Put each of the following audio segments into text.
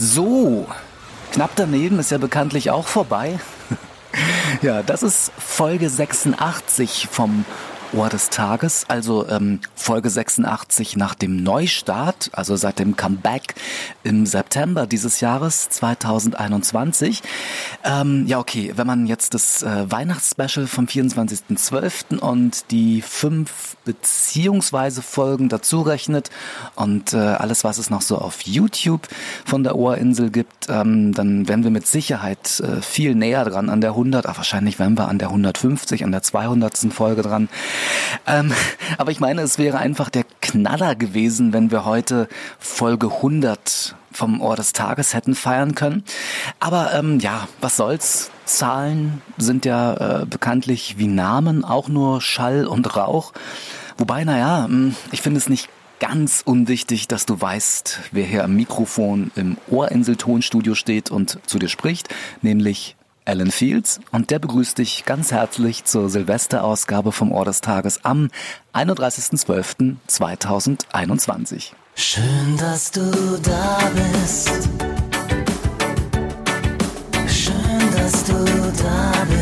So, knapp daneben ist ja bekanntlich auch vorbei. ja, das ist Folge 86 vom Ohr des Tages, also ähm, Folge 86 nach dem Neustart, also seit dem Comeback im September dieses Jahres 2021. Ähm, ja, okay, wenn man jetzt das äh, Weihnachtsspecial vom 24.12. und die fünf beziehungsweise Folgen dazu rechnet und äh, alles, was es noch so auf YouTube von der Ohrinsel gibt, ähm, dann wären wir mit Sicherheit äh, viel näher dran an der 100, ach, wahrscheinlich wären wir an der 150, an der 200. Folge dran. Ähm, aber ich meine, es wäre einfach der Knaller gewesen, wenn wir heute Folge 100 vom Ohr des Tages hätten feiern können. Aber ähm, ja, was soll's? Zahlen sind ja äh, bekanntlich wie Namen, auch nur Schall und Rauch. Wobei, naja, hm, ich finde es nicht ganz unwichtig, dass du weißt, wer hier am Mikrofon im Ohrinsel-Tonstudio steht und zu dir spricht, nämlich Alan Fields und der begrüßt dich ganz herzlich zur Silvesterausgabe vom Ohr des Tages am 31.12.2021. Schön, dass du da bist. Schön, dass du da bist.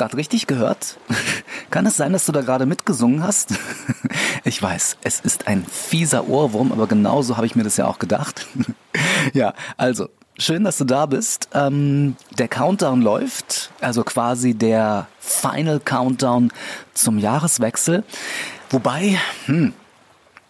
Gerade richtig gehört? Kann es sein, dass du da gerade mitgesungen hast? Ich weiß, es ist ein fieser Ohrwurm, aber genauso habe ich mir das ja auch gedacht. Ja, also, schön, dass du da bist. Ähm, der Countdown läuft, also quasi der Final Countdown zum Jahreswechsel. Wobei, hm,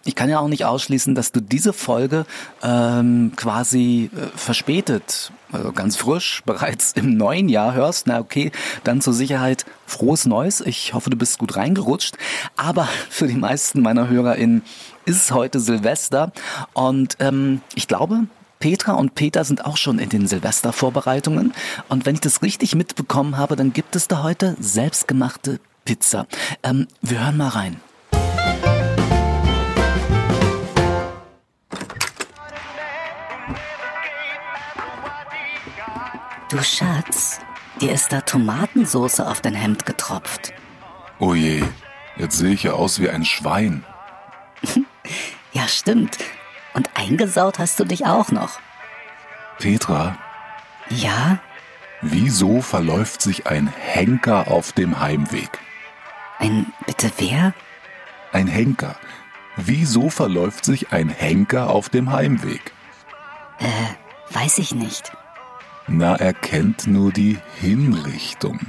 ich kann ja auch nicht ausschließen, dass du diese Folge ähm, quasi äh, verspätet, also ganz frisch, bereits im neuen Jahr hörst. Na okay, dann zur Sicherheit frohes Neues. Ich hoffe, du bist gut reingerutscht. Aber für die meisten meiner HörerInnen ist heute Silvester und ähm, ich glaube, Petra und Peter sind auch schon in den Silvestervorbereitungen. Und wenn ich das richtig mitbekommen habe, dann gibt es da heute selbstgemachte Pizza. Ähm, wir hören mal rein. Du Schatz, dir ist da Tomatensoße auf dein Hemd getropft. Oh je, jetzt sehe ich ja aus wie ein Schwein. Ja, stimmt. Und eingesaut hast du dich auch noch. Petra, Ja? wieso verläuft sich ein Henker auf dem Heimweg? Ein, bitte wer? Ein Henker. Wieso verläuft sich ein Henker auf dem Heimweg? Weiß ich nicht. Na, er kennt nur die Hinrichtung.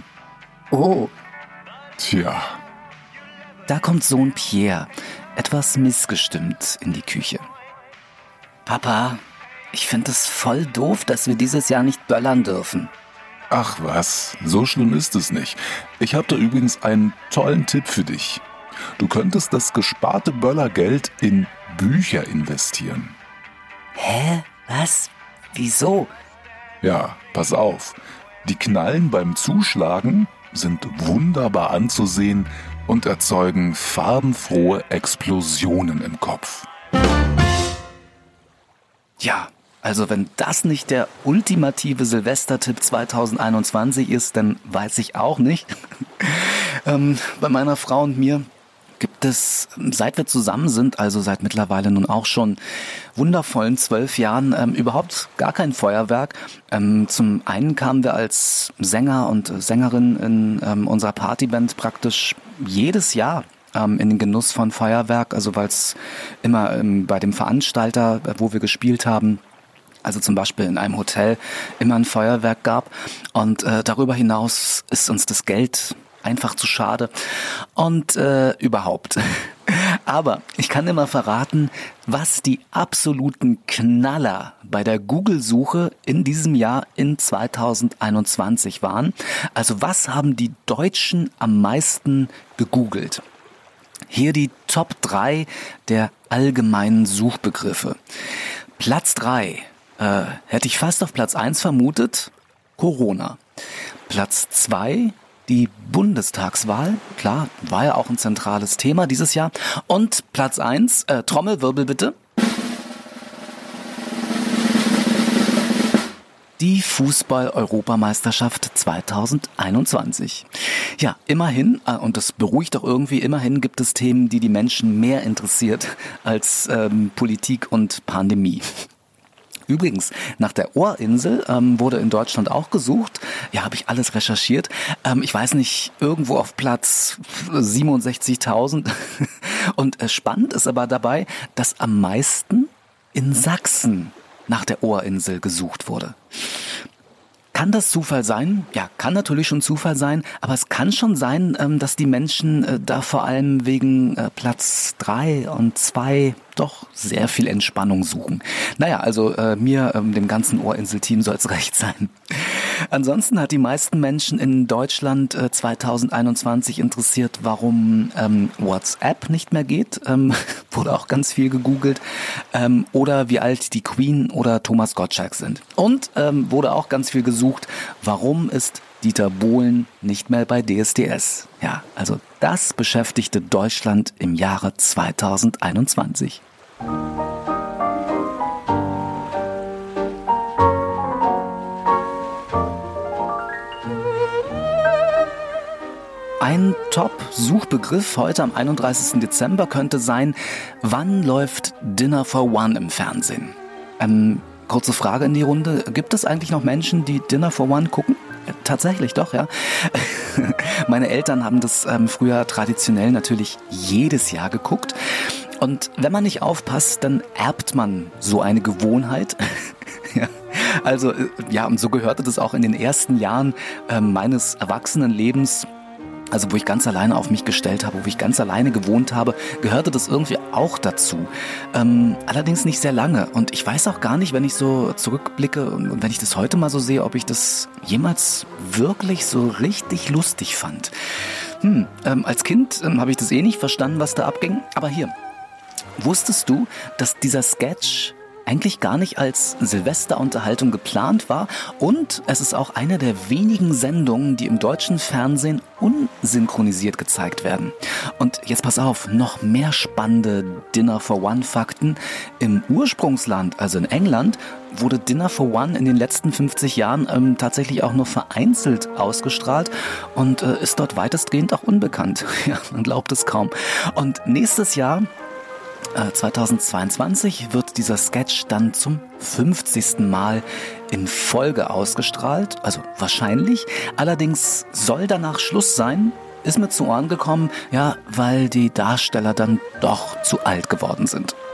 Oh, Tja, Da kommt Sohn Pierre, etwas missgestimmt, in die Küche. Papa, ich finde es voll doof, dass wir dieses Jahr nicht böllern dürfen. ach was, so schlimm ist es nicht. Ich habe da übrigens einen tollen Tipp für dich. Du könntest das gesparte Böllergeld in Bücher investieren. Hä? Was? Wieso? Ja, pass auf. Die Knallen beim Zuschlagen sind wunderbar anzusehen und erzeugen farbenfrohe Explosionen im Kopf. Ja, also wenn das nicht der ultimative Silvestertipp 2021 ist, dann weiß ich auch nicht. ähm, bei meiner Frau und mir gibt seit wir zusammen sind, also seit mittlerweile nun auch schon wundervollen zwölf Jahren, ähm, überhaupt gar kein Feuerwerk. Ähm, zum einen kamen wir als Sänger und Sängerin in ähm, unserer Partyband praktisch jedes Jahr ähm, in den Genuss von Feuerwerk, also weil es immer ähm, bei dem Veranstalter, äh, wo wir gespielt haben, also zum Beispiel in einem Hotel immer ein Feuerwerk gab. Und äh, darüber hinaus ist uns das Geld einfach zu schade. Und äh, überhaupt. Aber ich kann immer verraten, was die absoluten Knaller bei der Google-Suche in diesem Jahr in 2021 waren. Also was haben die Deutschen am meisten gegoogelt? Hier die Top 3 der allgemeinen Suchbegriffe. Platz 3 äh, hätte ich fast auf Platz 1 vermutet, Corona. Platz 2 die Bundestagswahl. Klar, war ja auch ein zentrales Thema dieses Jahr. Und Platz eins äh, Trommelwirbel bitte. die Fußball-Europameisterschaft 2021. Ja, immerhin, äh, und das beruhigt auch irgendwie, immerhin gibt es Themen, die die Menschen mehr interessiert als ähm, Politik und Pandemie. Übrigens, nach der Ohrinsel ähm, wurde in Deutschland auch gesucht. Ja, habe ich alles recherchiert. Ähm, ich weiß nicht, irgendwo auf Platz 67.000. Und äh, spannend ist aber dabei, dass am meisten in Sachsen nach der Ohrinsel gesucht wurde. Kann das Zufall sein? Ja, kann natürlich schon Zufall sein, aber es kann schon sein, ähm, dass die Menschen äh, da vor allem wegen äh, Platz drei und zwei doch sehr viel Entspannung suchen. Naja, also äh, mir, ähm, dem ganzen Ohrinsel-Team soll es recht sein. Ansonsten hat die meisten Menschen in Deutschland äh, 2021 interessiert, warum ähm, WhatsApp nicht mehr geht. Ähm, wurde auch ganz viel gegoogelt. Ähm, oder wie alt die Queen oder Thomas Gottschalk sind. Und ähm, wurde auch ganz viel gesucht, warum ist Dieter Bohlen nicht mehr bei DSDS. Ja, also das beschäftigte Deutschland im Jahre 2021. Ein Top-Suchbegriff heute am 31. Dezember könnte sein, wann läuft Dinner for One im Fernsehen? Ähm, kurze Frage in die Runde. Gibt es eigentlich noch Menschen, die Dinner for One gucken? Tatsächlich doch, ja. Meine Eltern haben das ähm, früher traditionell natürlich jedes Jahr geguckt. Und wenn man nicht aufpasst, dann erbt man so eine Gewohnheit. ja. Also äh, ja, und so gehörte das auch in den ersten Jahren äh, meines Erwachsenenlebens also wo ich ganz alleine auf mich gestellt habe, wo ich ganz alleine gewohnt habe, gehörte das irgendwie auch dazu. Ähm, allerdings nicht sehr lange. Und ich weiß auch gar nicht, wenn ich so zurückblicke und wenn ich das heute mal so sehe, ob ich das jemals wirklich so richtig lustig fand. Hm, ähm, als Kind ähm, habe ich das eh nicht verstanden, was da abging. Aber hier, wusstest du, dass dieser Sketch eigentlich gar nicht als Silvesterunterhaltung geplant war und es ist auch eine der wenigen Sendungen, die im deutschen Fernsehen unsynchronisiert gezeigt werden. Und jetzt pass auf, noch mehr spannende Dinner for One Fakten. Im Ursprungsland, also in England, wurde Dinner for One in den letzten 50 Jahren ähm, tatsächlich auch nur vereinzelt ausgestrahlt und äh, ist dort weitestgehend auch unbekannt. Ja, man glaubt es kaum. Und nächstes Jahr 2022 äh, dieser Sketch dann zum 50. Mal in Folge ausgestrahlt, also wahrscheinlich. Allerdings soll danach Schluss sein, ist mir zu Ohren gekommen, ja, weil die Darsteller dann doch zu alt geworden sind.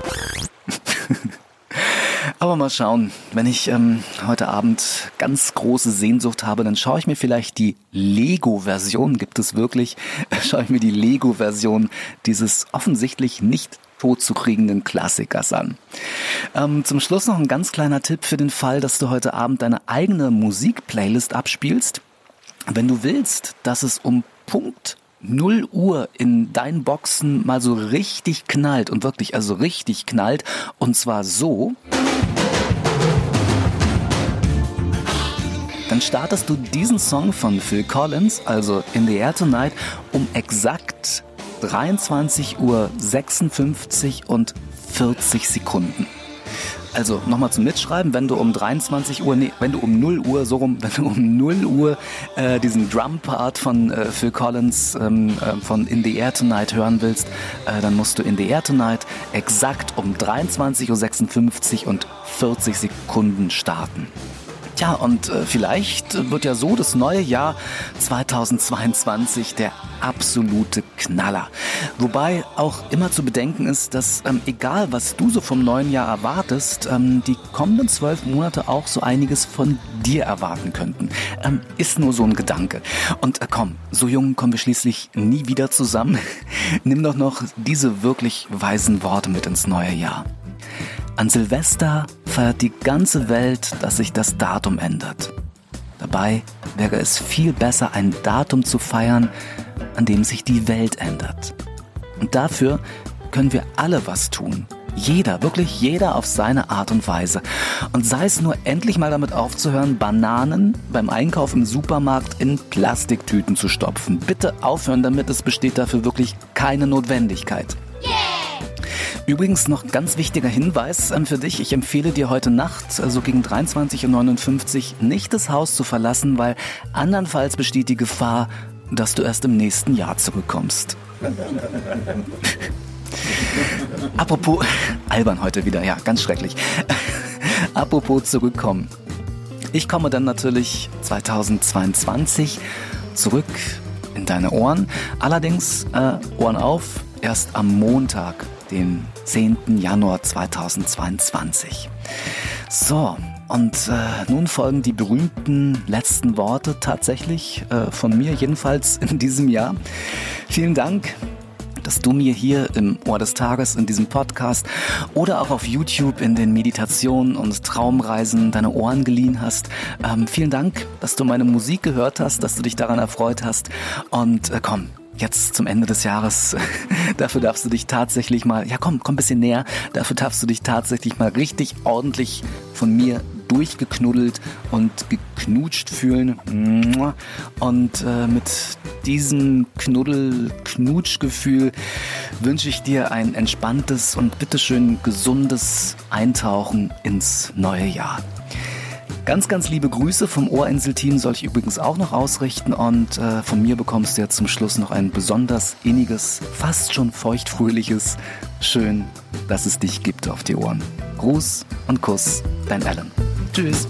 Aber mal schauen, wenn ich ähm, heute Abend ganz große Sehnsucht habe, dann schaue ich mir vielleicht die Lego-Version, gibt es wirklich, schaue ich mir die Lego-Version dieses offensichtlich nicht totzukriegenden Klassikers an. Ähm, zum Schluss noch ein ganz kleiner Tipp für den Fall, dass du heute Abend deine eigene Musikplaylist abspielst. Wenn du willst, dass es um Punkt 0 Uhr in deinen Boxen mal so richtig knallt und wirklich also richtig knallt und zwar so, dann startest du diesen Song von Phil Collins, also In the Air Tonight, um exakt 23 Uhr 56 und 40 Sekunden. Also nochmal zum Mitschreiben, wenn du um 23 Uhr, nee, wenn du um 0 Uhr, so rum, wenn du um 0 Uhr äh, diesen Drum-Part von äh, Phil Collins ähm, äh, von In the Air Tonight hören willst, äh, dann musst du In the Air Tonight exakt um 23.56 Uhr und 40 Sekunden starten. Tja, und äh, vielleicht wird ja so das neue Jahr 2022 der absolute Knaller. Wobei auch immer zu bedenken ist, dass ähm, egal was du so vom neuen Jahr erwartest, ähm, die kommenden zwölf Monate auch so einiges von dir erwarten könnten. Ähm, ist nur so ein Gedanke. Und äh, komm, so jung kommen wir schließlich nie wieder zusammen. Nimm doch noch diese wirklich weisen Worte mit ins neue Jahr. An Silvester feiert die ganze Welt, dass sich das Datum ändert. Dabei wäre es viel besser, ein Datum zu feiern, an dem sich die Welt ändert. Und dafür können wir alle was tun. Jeder, wirklich jeder auf seine Art und Weise. Und sei es nur endlich mal damit aufzuhören, Bananen beim Einkauf im Supermarkt in Plastiktüten zu stopfen. Bitte aufhören damit, es besteht dafür wirklich keine Notwendigkeit. Übrigens noch ganz wichtiger Hinweis ähm, für dich. Ich empfehle dir heute Nacht, also gegen 23.59 Uhr, nicht das Haus zu verlassen, weil andernfalls besteht die Gefahr, dass du erst im nächsten Jahr zurückkommst. Apropos, albern heute wieder, ja, ganz schrecklich. Apropos zurückkommen. Ich komme dann natürlich 2022 zurück in deine Ohren. Allerdings äh, Ohren auf, erst am Montag, den 10. Januar 2022. So, und äh, nun folgen die berühmten letzten Worte tatsächlich äh, von mir, jedenfalls in diesem Jahr. Vielen Dank dass du mir hier im Ohr des Tages in diesem Podcast oder auch auf YouTube in den Meditationen und Traumreisen deine Ohren geliehen hast. Ähm, vielen Dank, dass du meine Musik gehört hast, dass du dich daran erfreut hast. Und äh, komm, jetzt zum Ende des Jahres, dafür darfst du dich tatsächlich mal, ja komm, komm ein bisschen näher, dafür darfst du dich tatsächlich mal richtig ordentlich von mir durchgeknuddelt und geknutscht fühlen. Und äh, mit diesem Knuddel-Knutschgefühl wünsche ich dir ein entspanntes und bitteschön gesundes Eintauchen ins neue Jahr. Ganz, ganz liebe Grüße vom Ohrinsel-Team soll ich übrigens auch noch ausrichten und äh, von mir bekommst du ja zum Schluss noch ein besonders inniges, fast schon feuchtfröhliches Schön, dass es dich gibt auf die Ohren. Gruß und Kuss, dein Alan. Tschüss.